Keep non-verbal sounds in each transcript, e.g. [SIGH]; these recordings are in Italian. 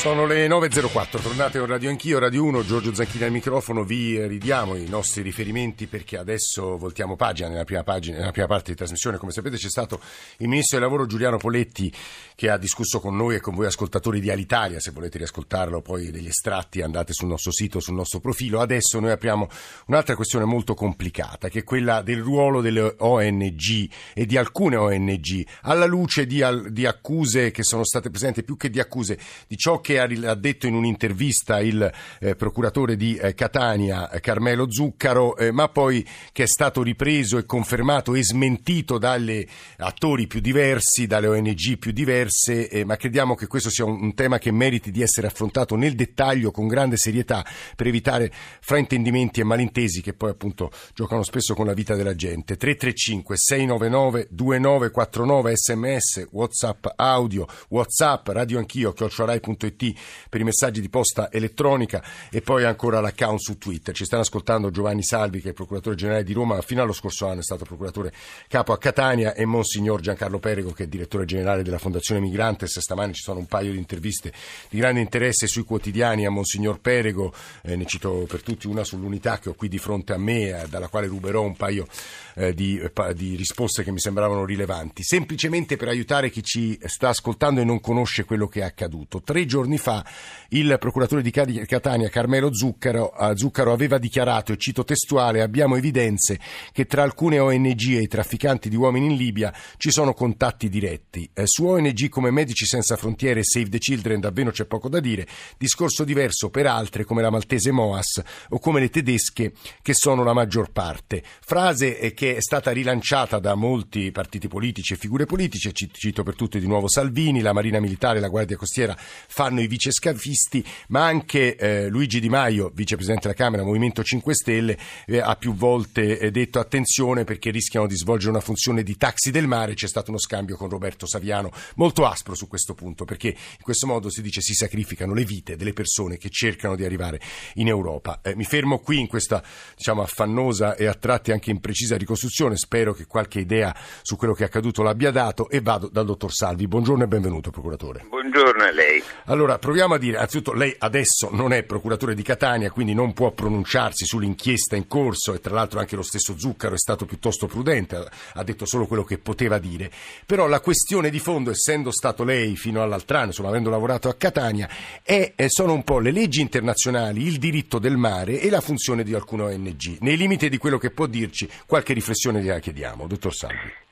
Sono le 9.04, tornate con Radio Anch'io, Radio 1, Giorgio Zanchini al microfono, vi ridiamo i nostri riferimenti perché adesso voltiamo pagina nella prima, pagina, nella prima parte di trasmissione. Come sapete c'è stato il Ministro del Lavoro Giuliano Poletti che ha discusso con noi e con voi ascoltatori di Alitalia, se volete riascoltarlo poi degli estratti andate sul nostro sito, sul nostro profilo. Adesso noi apriamo un'altra questione molto complicata che è quella del ruolo delle ONG e di alcune ONG alla luce di, di accuse che sono state presenti, più che di accuse, di ciò che ha detto in un'intervista il eh, procuratore di eh, Catania Carmelo Zuccaro, eh, ma poi che è stato ripreso e confermato e smentito dagli attori più diversi, dalle ONG più diverse, eh, ma crediamo che questo sia un, un, tema che meriti di essere affrontato nel dettaglio con grande serietà per evitare fraintendimenti e malintesi che poi appunto giocano spesso con la vita della gente. 335 699 2949 sms, whatsapp audio, whatsapp, radio anch'io, chiocciorai.it www.radioticino.it per i messaggi di posta elettronica e poi ancora l'account su Twitter. Ci stanno ascoltando Giovanni Salvi che è procuratore generale di Roma, fino allo scorso anno è stato procuratore capo a Catania e Monsignor Giancarlo Perego che è direttore generale della Fondazione Migrantes. Stamani ci sono un paio di interviste di grande interesse sui quotidiani a Monsignor Perego, eh, ne cito per tutti una sull'unità che ho qui di fronte a me, eh, dalla quale ruberò un paio eh, di, eh, di risposte che mi sembravano rilevanti, semplicemente per aiutare chi ci sta ascoltando e non conosce quello che è accaduto. Tre giorni fa il procuratore di Catania, Carmelo Zuccaro, Zuccaro aveva dichiarato, e cito testuale, abbiamo evidenze che tra alcune ONG e i trafficanti di uomini in Libia ci sono contatti diretti. Eh, su ONG come Medici Senza Frontiere e Save the Children davvero c'è poco da dire, discorso diverso per altre come la maltese Moas o come le tedesche che sono la maggior parte. Frase eh, che è stata rilanciata da molti partiti politici e figure politiche, cito per tutti di nuovo Salvini, la Marina Militare e la Guardia Costiera fanno i vicescafisti, ma anche eh, Luigi Di Maio, vicepresidente della Camera, Movimento 5 Stelle, eh, ha più volte eh, detto attenzione perché rischiano di svolgere una funzione di taxi del mare. C'è stato uno scambio con Roberto Saviano molto aspro su questo punto, perché in questo modo si dice si sacrificano le vite delle persone che cercano di arrivare in Europa. Eh, mi fermo qui in questa diciamo, affannosa e a tratti anche imprecisa ricostruzione, spero che qualche idea su quello che è accaduto l'abbia dato e vado dal dottor Salvi. Buongiorno e benvenuto, procuratore. Buongiorno a lei. Allora, proviamo a dire, anzitutto lei adesso non è procuratore di Catania, quindi non può pronunciarsi sull'inchiesta in corso e tra l'altro anche lo stesso Zuccaro è stato piuttosto prudente, ha detto solo quello che poteva dire. Però la questione di fondo, essendo stato lei fino all'altro anno, insomma avendo lavorato a Catania, è, sono un po' le leggi internazionali, il diritto del mare e la funzione di alcune ONG. Nei limiti di quello che può dirci, qualche riflessione gliela chiediamo. Dottor Salvi.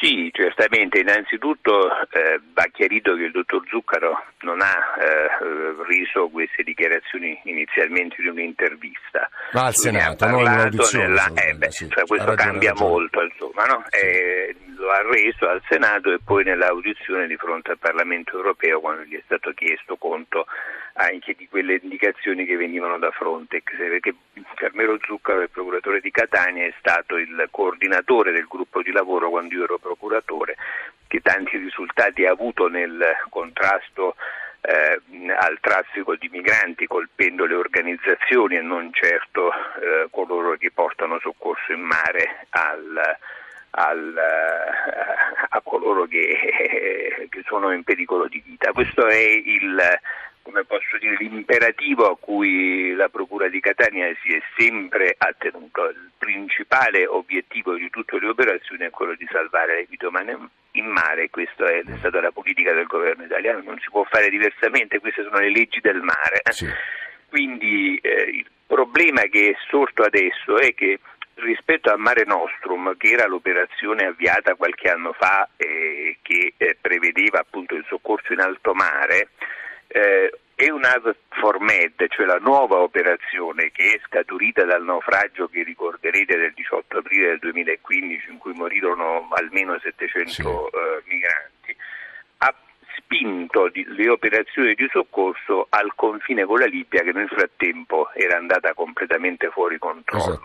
Sì, certamente. Innanzitutto eh, va chiarito che il dottor Zuccaro non ha eh, riso queste dichiarazioni inizialmente in un'intervista. Ma al Senato, non in un'audizione. Nella, eh, beh, sì, cioè, questo cambia molto, insomma, no? sì. Ha reso al Senato e poi nell'audizione di fronte al Parlamento europeo quando gli è stato chiesto conto anche di quelle indicazioni che venivano da Frontex, perché Carmelo Zuccaro, il procuratore di Catania, è stato il coordinatore del gruppo di lavoro quando io ero procuratore, che tanti risultati ha avuto nel contrasto eh, al traffico di migranti colpendo le organizzazioni e non certo eh, coloro che portano soccorso in mare al, al, eh, [LAUGHS] a coloro che, [LAUGHS] che, sono in pericolo di vita. Questo è il, come posso dire, l'imperativo a cui la Procura di Catania si è sempre attenuto. Il principale obiettivo di tutte le operazioni è quello di salvare le vite umane in mare, questa è stata la politica del governo italiano, non si può fare diversamente, queste sono le leggi del mare. Sì. Quindi eh, il problema che è sorto adesso è che rispetto a Mare Nostrum, che era l'operazione avviata qualche anno fa e che eh, prevedeva appunto il soccorso in alto mare, eh, EUNAV Formed, cioè la nuova operazione che è scaturita dal naufragio che ricorderete del 18 aprile del 2015 in cui morirono almeno 700 sì. uh, migranti, ha spinto le operazioni di soccorso al confine con la Libia che nel frattempo era andata completamente fuori controllo.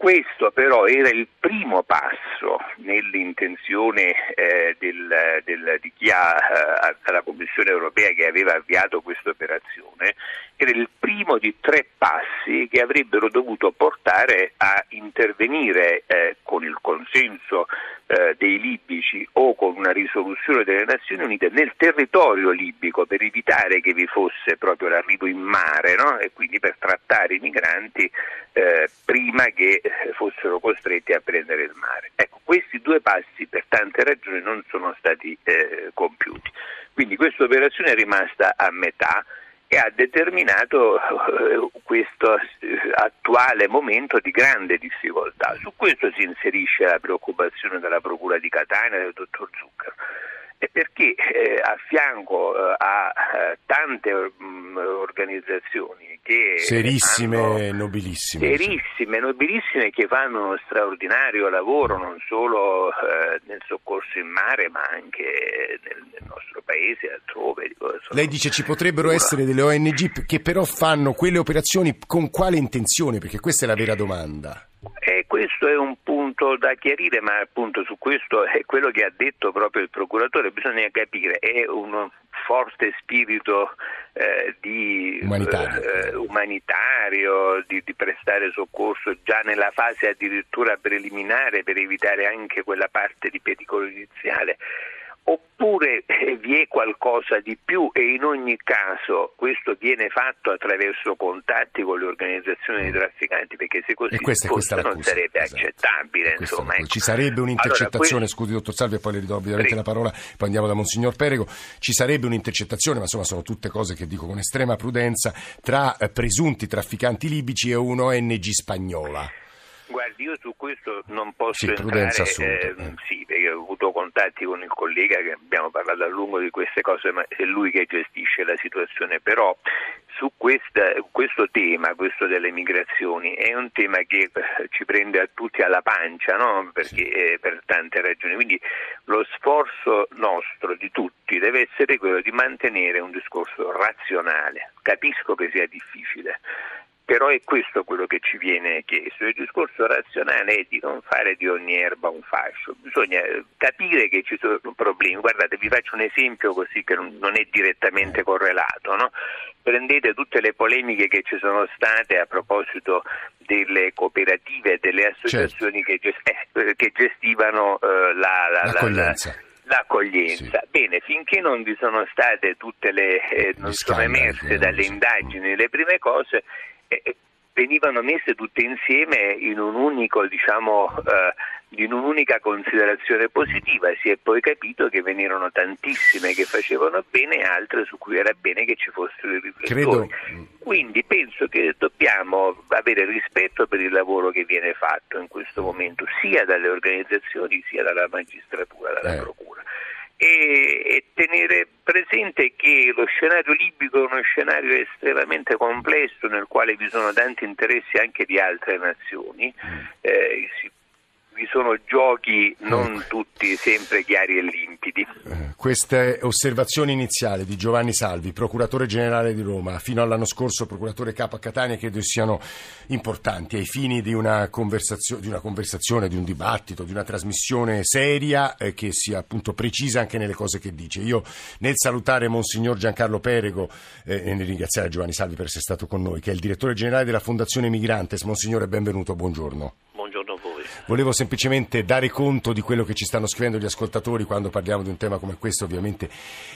Questo però era il primo passo nell'intenzione eh, del, del, di chi ha eh, alla Commissione europea che aveva avviato questa operazione era il primo di tre passi che avrebbero dovuto portare a intervenire eh, con il consenso eh, dei libici o con una risoluzione delle Nazioni Unite nel territorio libico per evitare che vi fosse proprio l'arrivo in mare no? e quindi per trattare i migranti eh, prima che fossero costretti a prendere il mare. Ecco, questi due passi per tante ragioni non sono stati eh, compiuti. Quindi questa operazione è rimasta a metà e ha determinato eh, questo eh, attuale momento di grande difficoltà. Su questo si inserisce la preoccupazione della Procura di Catania del dottor Zucchero perché eh, a fianco eh, a eh, tante mm, organizzazioni che serissime e nobilissime serissime e nobilissime che fanno uno straordinario lavoro non solo nel soccorso in mare ma anche nel, nel nostro paese e altrove dico, lei dice ci potrebbero una... essere delle ONG che però fanno quelle operazioni con quale intenzione? Perché questa è la vera domanda eh, questo è un punto da chiarire, ma appunto su questo è quello che ha detto proprio il procuratore, bisogna capire, è un forte spirito eh, di, umanitario, eh, umanitario di, di, prestare soccorso già nella fase addirittura preliminare per evitare anche quella parte di pericolo iniziale oppure eh, vi è qualcosa di più e in ogni caso questo viene fatto attraverso contatti con le organizzazioni di trafficanti perché se così questa, fosse non sarebbe esatto. accettabile insomma, ecco. ci sarebbe un'intercettazione allora, scusi dottor Salvi e poi le ridò ovviamente la parola poi andiamo da Monsignor Perego. Ci sarebbe un'intercettazione ma insomma sono tutte cose che dico con estrema prudenza tra eh, presunti trafficanti libici e un'ONG spagnola Guardi, io su questo non posso sì, entrare, eh, eh, sì, perché ho avuto contatti con il collega che abbiamo parlato a lungo di queste cose, ma è lui che gestisce la situazione, però su questa, questo tema, questo delle migrazioni, è un tema che eh, ci prende a tutti alla pancia, no? perché, eh, per tante ragioni, quindi lo sforzo nostro di tutti deve essere quello di mantenere un discorso razionale, capisco che sia difficile però è questo quello che ci viene chiesto. Il discorso razionale è di non fare di ogni erba un fascio, bisogna capire che ci sono problemi. Guardate, vi faccio un esempio così che non è direttamente correlato. No? Prendete tutte le polemiche che ci sono state a proposito delle cooperative delle associazioni certo. che, gest- eh, che, gestivano eh, la, la, l'accoglienza. La, l'accoglienza. Sì. Bene, finché non vi sono state tutte le, eh, non sono emerse dalle indagini le prime cose, venivano messe tutte insieme in, un unico, diciamo, eh, in un'unica considerazione positiva. Si è poi capito che venivano tantissime che facevano bene e altre su cui era bene che ci fossero i riflettori. Credo... Quindi penso che dobbiamo avere rispetto per il lavoro che viene fatto in questo momento, sia dalle organizzazioni sia dalla magistratura, dalla eh. procura e, e, tenere presente che lo scenario libico è uno scenario estremamente complesso nel quale vi sono tanti interessi anche di altre nazioni. Mm. Eh, si vi sono giochi non ecco. tutti sempre chiari e limpidi. Eh, queste osservazioni iniziali di Giovanni Salvi, procuratore generale di Roma, fino all'anno scorso procuratore capo a Catania, credo siano importanti ai fini di una, conversazio- di, una conversazione, di un dibattito, di una trasmissione seria eh, che sia appunto precisa anche nelle cose che dice. Io nel salutare Monsignor Giancarlo Perego eh, e nel ringraziare Giovanni Salvi per essere stato con noi, che è il direttore generale della Fondazione Migrantes, Monsignore benvenuto, buongiorno. Volevo semplicemente dare conto di quello che ci stanno scrivendo gli ascoltatori quando parliamo di un tema come questo, ovviamente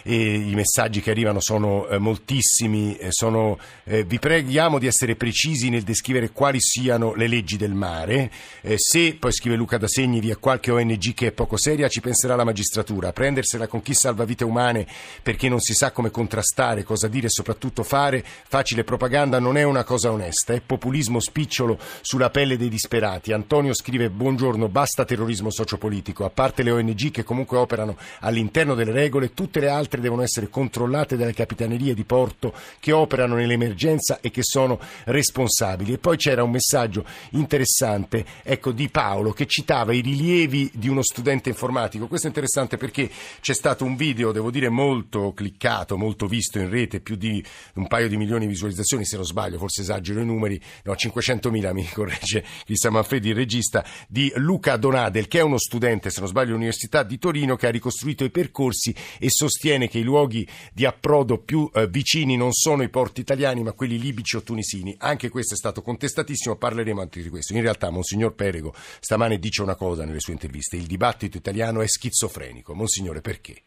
i messaggi che arrivano sono eh, moltissimi, eh, sono, eh, vi preghiamo di essere precisi nel descrivere quali siano le leggi del mare, eh, se, poi scrive Luca da Segni, è qualche ONG che è poco seria, ci penserà la magistratura, prendersela con chi salva vite umane perché non si sa come contrastare, cosa dire e soprattutto fare, facile propaganda non è una cosa onesta, è populismo spicciolo sulla pelle dei disperati. Antonio scrive buongiorno, basta terrorismo sociopolitico, a parte le ONG che comunque operano all'interno delle regole, tutte le altre devono essere controllate dalle capitanerie di porto che operano nell'emergenza e che sono responsabili. E poi c'era un messaggio interessante ecco, di Paolo che citava i rilievi di uno studente informatico. Questo è interessante perché c'è stato un video, devo dire, molto cliccato, molto visto in rete, più di un paio di milioni di visualizzazioni, se non sbaglio, forse esagero i numeri, no, 500.000 mi corregge Cristian Manfredi, il regista, di Luca Donadel, che è uno studente, se non sbaglio, all'Università di Torino, che ha ricostruito i percorsi e sostiene che i luoghi di approdo più eh, vicini non sono i porti italiani, ma quelli libici o tunisini. Anche questo è stato contestatissimo, parleremo anche di questo. In realtà, Monsignor Perego stamane dice una cosa nelle sue interviste: il dibattito italiano è schizofrenico. Monsignore, perché?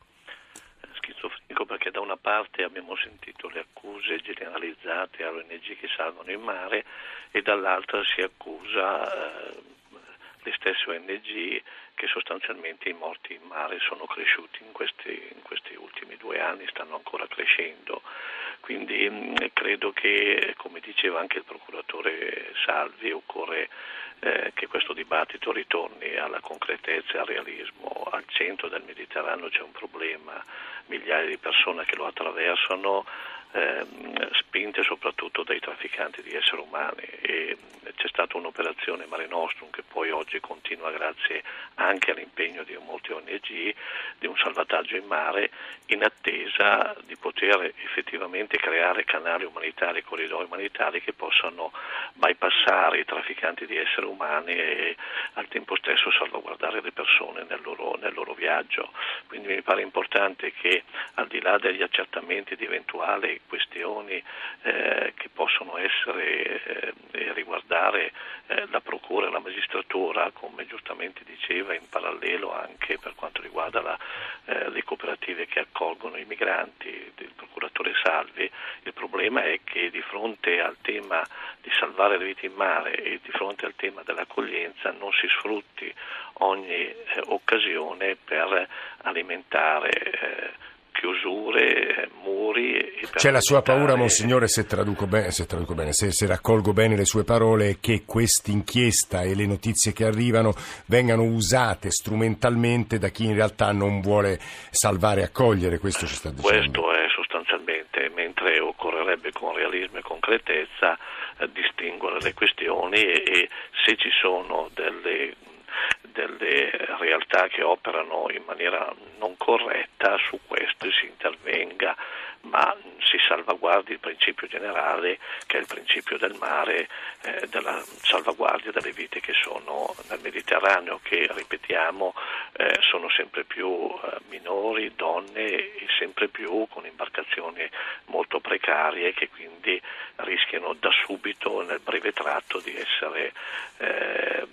Perché da una parte abbiamo sentito le accuse generalizzate alle ONG che salvano il mare e dall'altra si accusa eh, le stesse ONG che sostanzialmente i morti in mare sono cresciuti in questi, in questi ultimi due anni, stanno ancora crescendo. Quindi mm, credo che, come diceva anche il procuratore Salvi, occorre eh, che questo dibattito ritorni alla concretezza e al realismo. Al centro del Mediterraneo c'è un problema, migliaia di persone che lo attraversano ehm, spinte soprattutto dai trafficanti di esseri umani e c'è stata un'operazione Mare Nostrum che poi oggi continua grazie anche all'impegno di molte ONG di un salvataggio in mare in attesa di poter effettivamente creare canali umanitari, corridoi umanitari che possano bypassare i trafficanti di esseri umani e al tempo stesso salvaguardare le persone nel loro, nel loro viaggio. Quindi mi pare importante che al di là degli accertamenti di eventuali questioni eh, che possono essere eh, riguardare eh, la procura e la magistratura, come giustamente diceva in parallelo anche per quanto riguarda la, eh, le cooperative che accolgono i migranti, il procuratore Salvi, il problema è che di fronte al tema di salvare le vite in mare e di fronte al tema dell'accoglienza non si sfrutti ogni eh, occasione per alimentare eh, chiusure, muri. C'è la sua paura, Monsignore, se traduco bene, se, traduco bene se, se, raccolgo bene le sue parole, che quest'inchiesta e le notizie che arrivano vengano usate strumentalmente da chi in realtà non vuole salvare e accogliere, questo ci sta dicendo. Questo è sostanzialmente, mentre occorrerebbe con realismo e concretezza eh, distinguere le questioni e, e se ci sono delle delle realtà che operano in maniera non corretta, su questo si intervenga, ma si salvaguardi il principio generale che è il principio del mare, eh, della salvaguardia delle vite che sono nel Mediterraneo, che ripetiamo eh, sono sempre più eh, minori, donne e sempre più con imbarcazioni molto precarie che quindi rischiano da subito nel breve tratto di essere eh,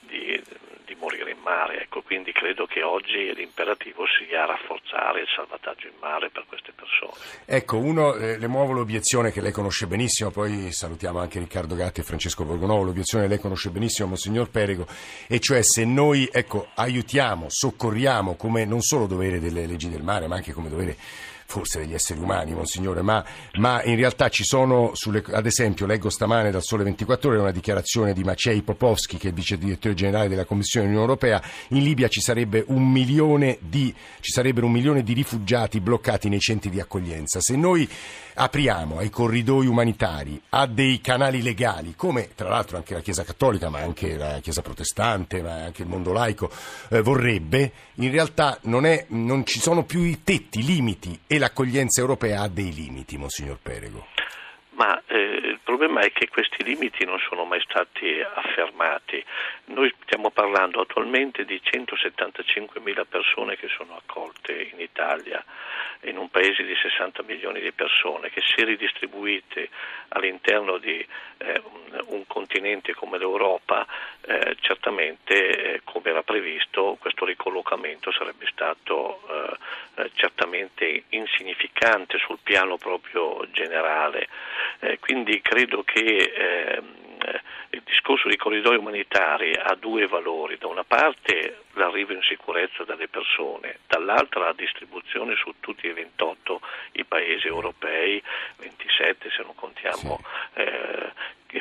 di, di morire in mare. Ecco, quindi credo che oggi l'imperativo sia rafforzare il salvataggio in mare per queste persone. Ecco, uno, eh, le muovo l'obiezione che lei conosce benissimo, poi salutiamo anche Riccardo Gatti e Francesco Borgonovo, l'obiezione lei conosce benissimo, Monsignor Perego, e cioè se noi ecco, aiutiamo, soccorriamo come non solo dovere delle leggi del mare, ma anche come dovere forse degli esseri umani, Monsignore, ma, ma in realtà ci sono, sulle, ad esempio, leggo stamane dal Sole 24 Ore una dichiarazione di Maciej Popovski, che è vice direttore generale della Commissione dell'Unione Europea, in Libia ci, sarebbe di, ci sarebbero un milione di rifugiati bloccati nei centri di accoglienza. Se noi apriamo ai corridoi umanitari, a dei canali legali, come tra l'altro anche la Chiesa Cattolica, ma anche la Chiesa Protestante, ma anche il mondo laico eh, vorrebbe, in realtà non, è, non ci sono più i tetti, i limiti e l'accoglienza europea ha dei limiti, Monsignor Perego. Ma eh, problema è che questi limiti non sono mai stati affermati. Noi stiamo parlando attualmente di 175.000 persone che sono accolte in Italia in un paese di 60 milioni di persone che se ridistribuite all'interno di eh, un, un, continente come l'Europa eh, certamente eh, come era previsto questo ricollocamento sarebbe stato eh, eh, certamente insignificante sul piano proprio generale eh, quindi credo che ehm, il discorso di corridoi umanitari ha due valori, da una parte l'arrivo in sicurezza delle persone, dall'altra la distribuzione su tutti i 28 i paesi europei, 27 se non contiamo sì. eh,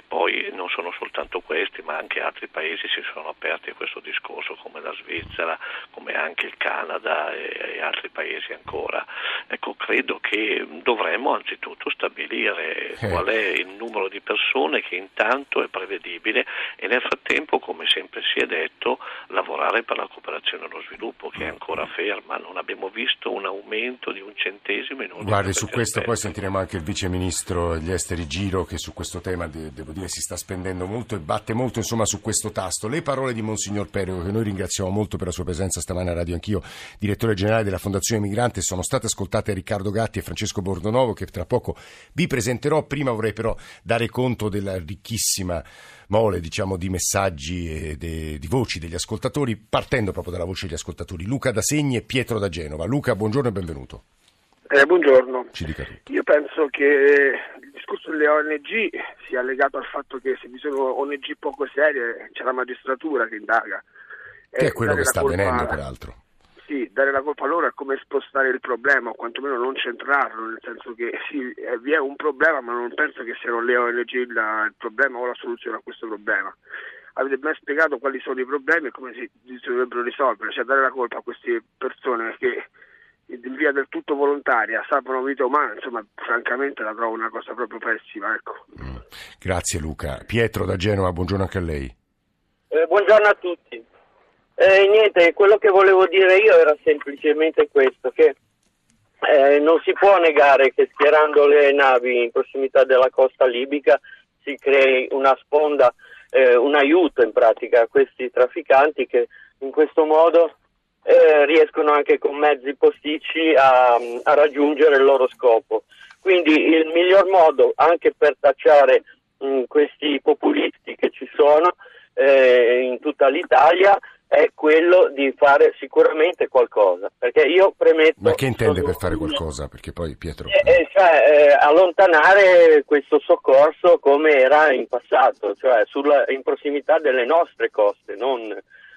poi non sono soltanto questi, ma anche altri paesi si sono aperti a questo discorso, come la Svizzera, come anche il Canada e, e altri paesi ancora. Ecco, credo che dovremmo anzitutto stabilire eh. qual è il numero di persone che intanto è prevedibile e nel frattempo, come sempre si è detto, lavorare per la cooperazione e lo sviluppo che è ancora ferma. Non abbiamo visto un aumento di un centesimo in un Guardi, su questo poi sentiremo anche il vice ministro degli esteri Giro che su questo tema de- devo dire si sta spendendo molto e batte molto insomma su questo tasto. Le parole di Monsignor Perego che noi ringraziamo molto per la sua presenza stamane a Radio Anch'io, direttore generale della Fondazione Migrante, sono state ascoltate Riccardo Gatti e Francesco Bordonovo che tra poco vi presenterò. Prima vorrei però dare conto della ricchissima mole diciamo, di messaggi e de, di voci degli ascoltatori, partendo proprio dalla voce degli ascoltatori. Luca da Segni e Pietro da Genova. Luca, buongiorno e benvenuto. Eh, buongiorno. Io penso che il discorso delle ONG sia legato al fatto che se vi sono ONG poco serie c'è la magistratura che indaga. Che è eh, quello che sta colpa, avvenendo, peraltro. Sì, dare la colpa a loro è come spostare il problema, o quantomeno non centrarlo, nel senso che sì, eh, vi è un problema, ma non penso che siano le ONG il, il problema o la soluzione a questo problema avete mai spiegato quali sono i problemi e come si, si dovrebbero risolvere, cioè dare la colpa a queste persone che in via del tutto volontaria salvano vite umane, insomma, francamente la trovo una cosa proprio pessima. Ecco. Mm. Grazie Luca. Pietro da Genova, buongiorno anche a lei. Eh, buongiorno a tutti. Eh, niente, quello che volevo dire io era semplicemente questo, che eh, non si può negare che schierando le navi in prossimità della costa libica si crei una sponda, eh, un aiuto in pratica a questi trafficanti che in questo modo eh, riescono anche con mezzi posticci a, a, raggiungere il loro scopo. Quindi il miglior modo anche per tacciare mh, questi populisti che ci sono eh, in tutta l'Italia è quello di fare sicuramente qualcosa. Perché io premetto. Ma che intende per fare qualcosa? Perché poi Pietro. Eh, eh, cioè, eh, allontanare questo soccorso come era in passato, cioè sulla, in prossimità delle nostre coste, non.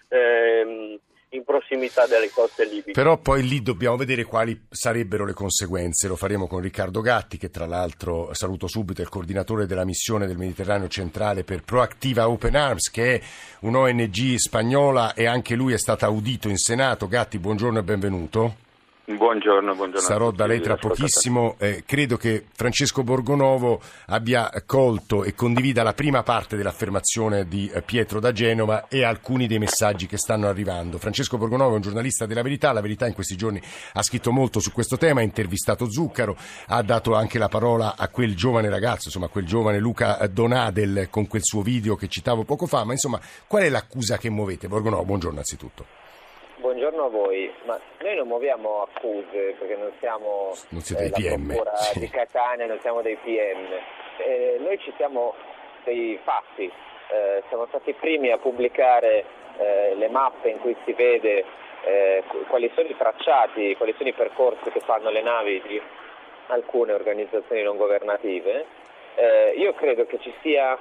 Ehm, in prossimità delle coste libiche. Però poi lì dobbiamo vedere quali sarebbero le conseguenze. Lo faremo con Riccardo Gatti, che tra l'altro saluto subito, è il coordinatore della missione del Mediterraneo centrale per Proactiva Open Arms, che è un'ONG spagnola e anche lui è stato audito in Senato. Gatti, buongiorno e benvenuto. Buongiorno, buongiorno. Sarò da lei tra pochissimo. Eh, credo che Francesco Borgonovo abbia colto e condivida la prima parte dell'affermazione di eh, Pietro da Genova e alcuni dei messaggi che stanno arrivando. Francesco Borgonovo è un giornalista della Verità. La Verità in questi giorni ha scritto molto su questo tema, ha intervistato Zuccaro, ha dato anche la parola a quel giovane ragazzo, insomma, a quel giovane Luca Donadel con quel suo video che citavo poco fa. Ma insomma, qual è l'accusa che muovete? Borgonovo, buongiorno anzitutto. Buongiorno a voi, ma noi non muoviamo accuse perché non siamo non siete eh, dei PM, sì. di Catania, non siamo dei PM. Eh, noi ci siamo dei fatti, eh, siamo stati i primi a pubblicare eh, le mappe in cui si vede eh, quali sono i tracciati, quali sono i percorsi che fanno le navi di alcune organizzazioni non governative. Eh, io credo che ci sia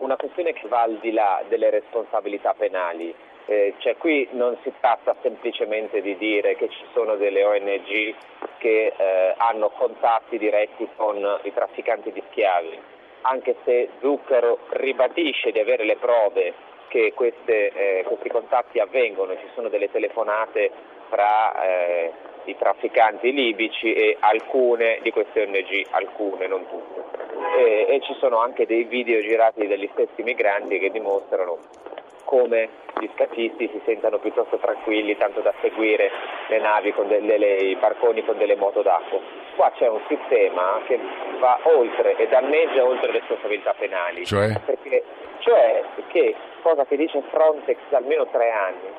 una questione che va al di là delle responsabilità penali eh, cioè qui non si tratta semplicemente di dire che ci sono delle ONG che eh, hanno contatti diretti con i trafficanti di schiavi, anche se Zucchero ribadisce di avere le prove che queste, eh, questi contatti avvengono, ci sono delle telefonate fra eh, i trafficanti libici e alcune di queste ONG, alcune, non tutte. E, e ci sono anche dei video girati dagli stessi migranti che dimostrano come gli scaffisti si sentano piuttosto tranquilli, tanto da seguire le navi con delle, le, i barconi con delle moto d'acqua. Qua c'è un sistema che va oltre e danneggia oltre le responsabilità penali. Cioè? Perché, cioè che, cosa che dice Frontex da almeno tre anni,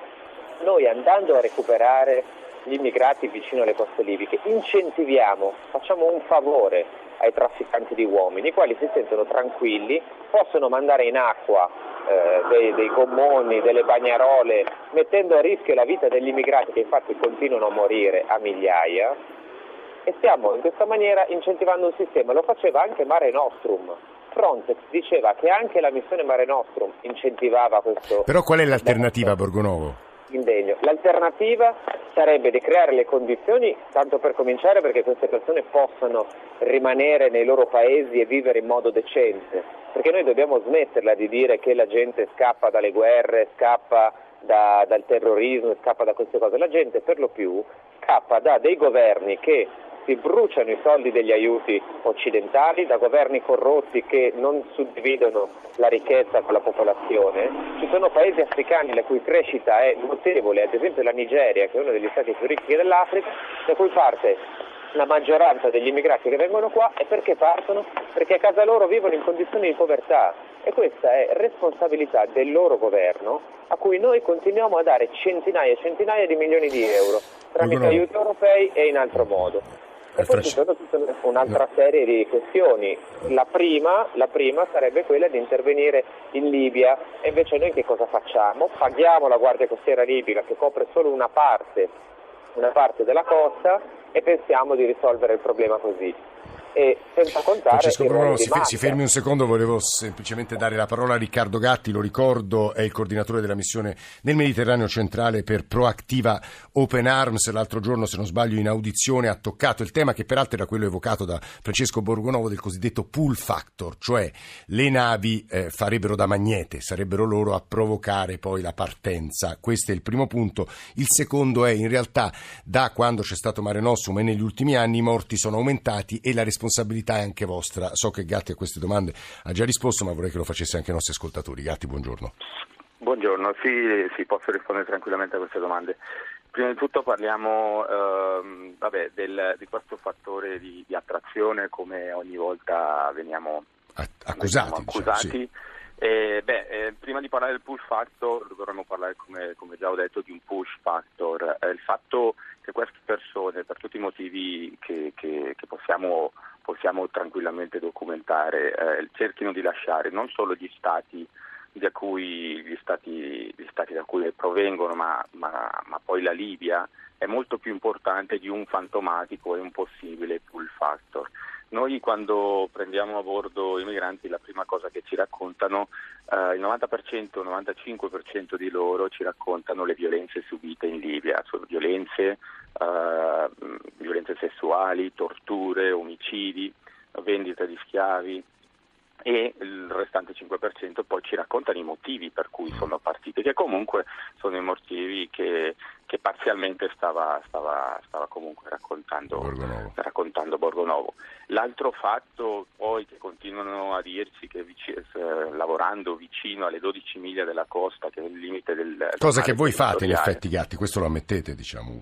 noi andando a recuperare gli immigrati vicino alle coste libiche, incentiviamo, facciamo un favore ai trafficanti di uomini, i quali si sentono tranquilli, possono mandare in acqua eh, dei, dei gommoni, delle bagnarole, mettendo a rischio la vita degli immigrati che infatti continuano a morire a migliaia e stiamo in questa maniera incentivando un sistema, lo faceva anche Mare Nostrum. Frontex diceva che anche la missione Mare Nostrum incentivava questo. Però qual è l'alternativa, Borgonovo? Indegno. L'alternativa sarebbe di creare le condizioni, tanto per cominciare, perché queste persone possano rimanere nei loro paesi e vivere in modo decente perché noi dobbiamo smetterla di dire che la gente scappa dalle guerre, scappa da, dal terrorismo, scappa da queste cose, la gente per lo più scappa da dei governi che si bruciano i soldi degli aiuti occidentali, da governi corrotti che non suddividono la ricchezza con la popolazione. Ci sono paesi africani la cui crescita è notevole, ad esempio la Nigeria, che è uno degli stati più ricchi dell'Africa, da cui parte la maggioranza degli immigrati che vengono qua e perché partono? Perché a casa loro vivono in condizioni di povertà e questa è responsabilità del loro governo a cui noi continuiamo a dare centinaia e centinaia di milioni di euro tramite aiuti europei e in altro modo. E poi ci sono tutta un'altra serie di questioni. La prima, la prima, sarebbe quella di intervenire in Libia e invece noi che cosa facciamo? Paghiamo la Guardia Costiera libica che copre solo una parte, una parte della costa e pensiamo di risolvere il problema così e senza contare Francesco Bruno, si, si, fermi un secondo, volevo semplicemente dare la parola a Riccardo Gatti, lo ricordo, è il coordinatore della missione nel Mediterraneo centrale per Proactiva Open Arms, l'altro giorno se non sbaglio in audizione ha toccato il tema che peraltro era quello evocato da Francesco Borgonovo del cosiddetto pull factor, cioè le navi eh, farebbero da magnete, sarebbero loro a provocare poi la partenza, questo è il primo punto, il secondo è in realtà da quando c'è stato Mare Nostrum e negli ultimi anni i morti sono aumentati e la responsabilità responsabilità è anche vostra. So che Gatti a queste domande ha già risposto, ma vorrei che lo facesse anche ai nostri ascoltatori. Gatti, buongiorno. Buongiorno, sì, sì, posso rispondere tranquillamente a queste domande. Prima di tutto parliamo ehm, vabbè, del, di questo fattore di, di, attrazione come ogni volta veniamo accusati. Veniamo accusati. Diciamo, sì. Eh, beh, eh, prima di parlare del push factor dovremmo parlare, come, come già ho detto, di un push factor. Eh, il fatto che queste persone, per tutti i motivi che, che, che possiamo, possiamo, tranquillamente documentare, eh, cerchino di lasciare non solo gli stati, cui, gli stati, gli stati da cui provengono, ma, ma, ma poi la Libia, è molto più importante di un fantomatico e un possibile pull factor. Noi quando prendiamo a bordo i migranti la prima cosa che ci raccontano, eh, il 90%, 95% di loro ci raccontano le violenze subite in Libia, cioè violenze, eh, violenze sessuali, torture, omicidi, vendita di schiavi, e il restante 5% poi ci raccontano i motivi per cui sono partiti, che comunque sono i motivi che, che parzialmente stava, stava, stava comunque raccontando Borgonovo. raccontando Borgonovo. L'altro fatto poi che continuano a dirci che eh, lavorando vicino alle 12 miglia della costa, che è il limite del... Cosa che voi fate in effetti Gatti, questo lo ammettete diciamo,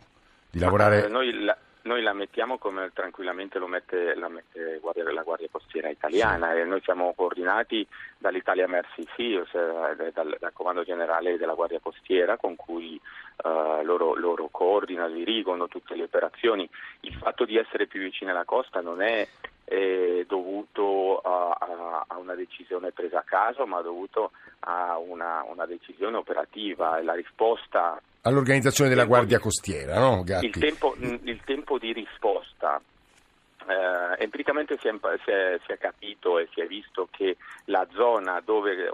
di lavorare... Ma, noi la, mettiamo come tranquillamente lo mette, la mette guardia, la Guardia Costiera italiana sì. e noi siamo coordinati dall'Italia Mercy Sea, cioè dal, dal, Comando Generale della Guardia Costiera con cui uh, loro, loro, coordinano, dirigono tutte le operazioni. Il fatto di essere più vicini alla costa non è eh, dovuto a, a, a, una decisione presa a caso, ma dovuto a una, una decisione operativa. La risposta all'organizzazione della Guardia Costiera, no, il tempo, il tempo, di risposta. Eh, empiricamente si è, si, è, si è, capito e si è visto che la zona dove,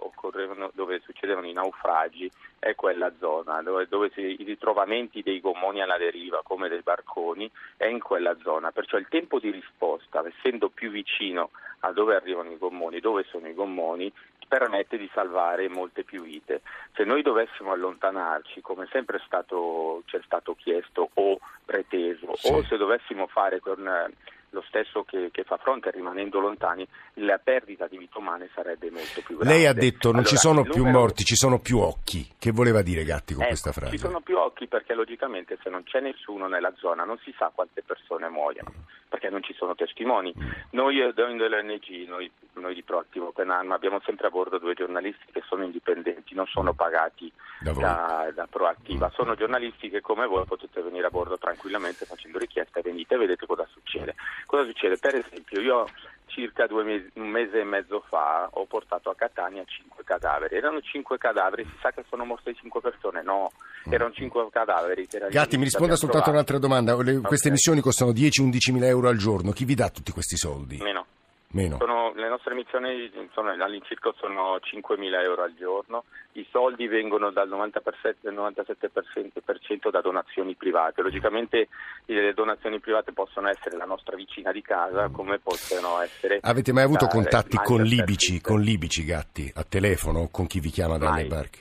dove succedevano i naufragi è quella zona, dove, dove si, i ritrovamenti dei gommoni alla deriva come dei barconi è in quella zona, perciò il tempo di risposta, essendo più vicino a dove arrivano i gommoni, dove sono i gommoni, permette di salvare molte più vite. Se noi dovessimo allontanarci, come sempre stato, ci è stato chiesto o preteso, sì. o se dovessimo fare con lo stesso che, che, fa fronte rimanendo lontani, la perdita di vite umane sarebbe molto più grande. Lei ha detto non allora, ci sono più numero... morti, ci sono più occhi. Che voleva dire Gatti con ecco, questa frase? Ci sono più occhi perché logicamente se non c'è nessuno nella zona non si sa quante persone muoiono, perché non ci sono testimoni. Mm. Noi eh, dell'ONG, noi, noi di Proattivo Open Arm, abbiamo sempre a bordo due giornalisti che sono indipendenti, non sono pagati da, da, da Proattiva, mm. sono giornalisti che come voi potete venire a bordo tranquillamente facendo richieste, venite e vedete cosa succede. Cosa succede? Per esempio, io circa mesi, un mese e mezzo fa ho portato a Catania cinque cadaveri. Erano cinque cadaveri, si sa che sono morte cinque persone? No, erano cinque cadaveri. Gatti, mi risponda soltanto un'altra domanda. Le, okay. Queste missioni costano 10-11 mila euro al giorno. Chi vi dà tutti questi soldi? Meno. Meno. Sono, le nostre missioni sono, all'incirca sono 5.000 euro al giorno, i soldi vengono dal 97% da donazioni private. Logicamente le donazioni private possono essere la nostra vicina di casa come possono essere... Avete mai avuto contatti con libici, con libici, Gatti, a telefono, con chi vi chiama dalle barche?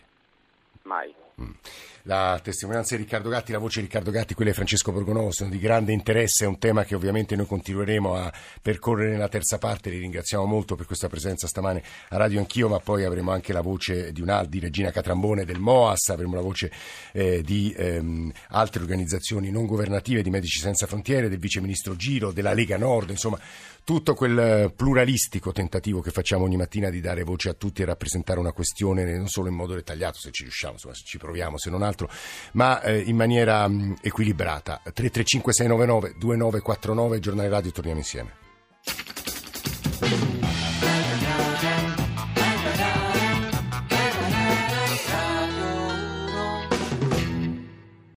Mai. Mm. La testimonianza di Riccardo Gatti, la voce di Riccardo Gatti, quella di Francesco Borgonovo sono di grande interesse, è un tema che ovviamente noi continueremo a percorrere nella terza parte, li ringraziamo molto per questa presenza stamane a Radio Anch'io, ma poi avremo anche la voce di, una, di Regina Catrambone del MOAS, avremo la voce eh, di ehm, altre organizzazioni non governative, di Medici Senza Frontiere, del Vice Ministro Giro, della Lega Nord, insomma tutto quel pluralistico tentativo che facciamo ogni mattina di dare voce a tutti e rappresentare una questione non solo in modo dettagliato, se ci riusciamo, insomma, se ci proviamo, se non altro, ma eh, in maniera mh, equilibrata. 335 699 2949 giornale radio, torniamo insieme.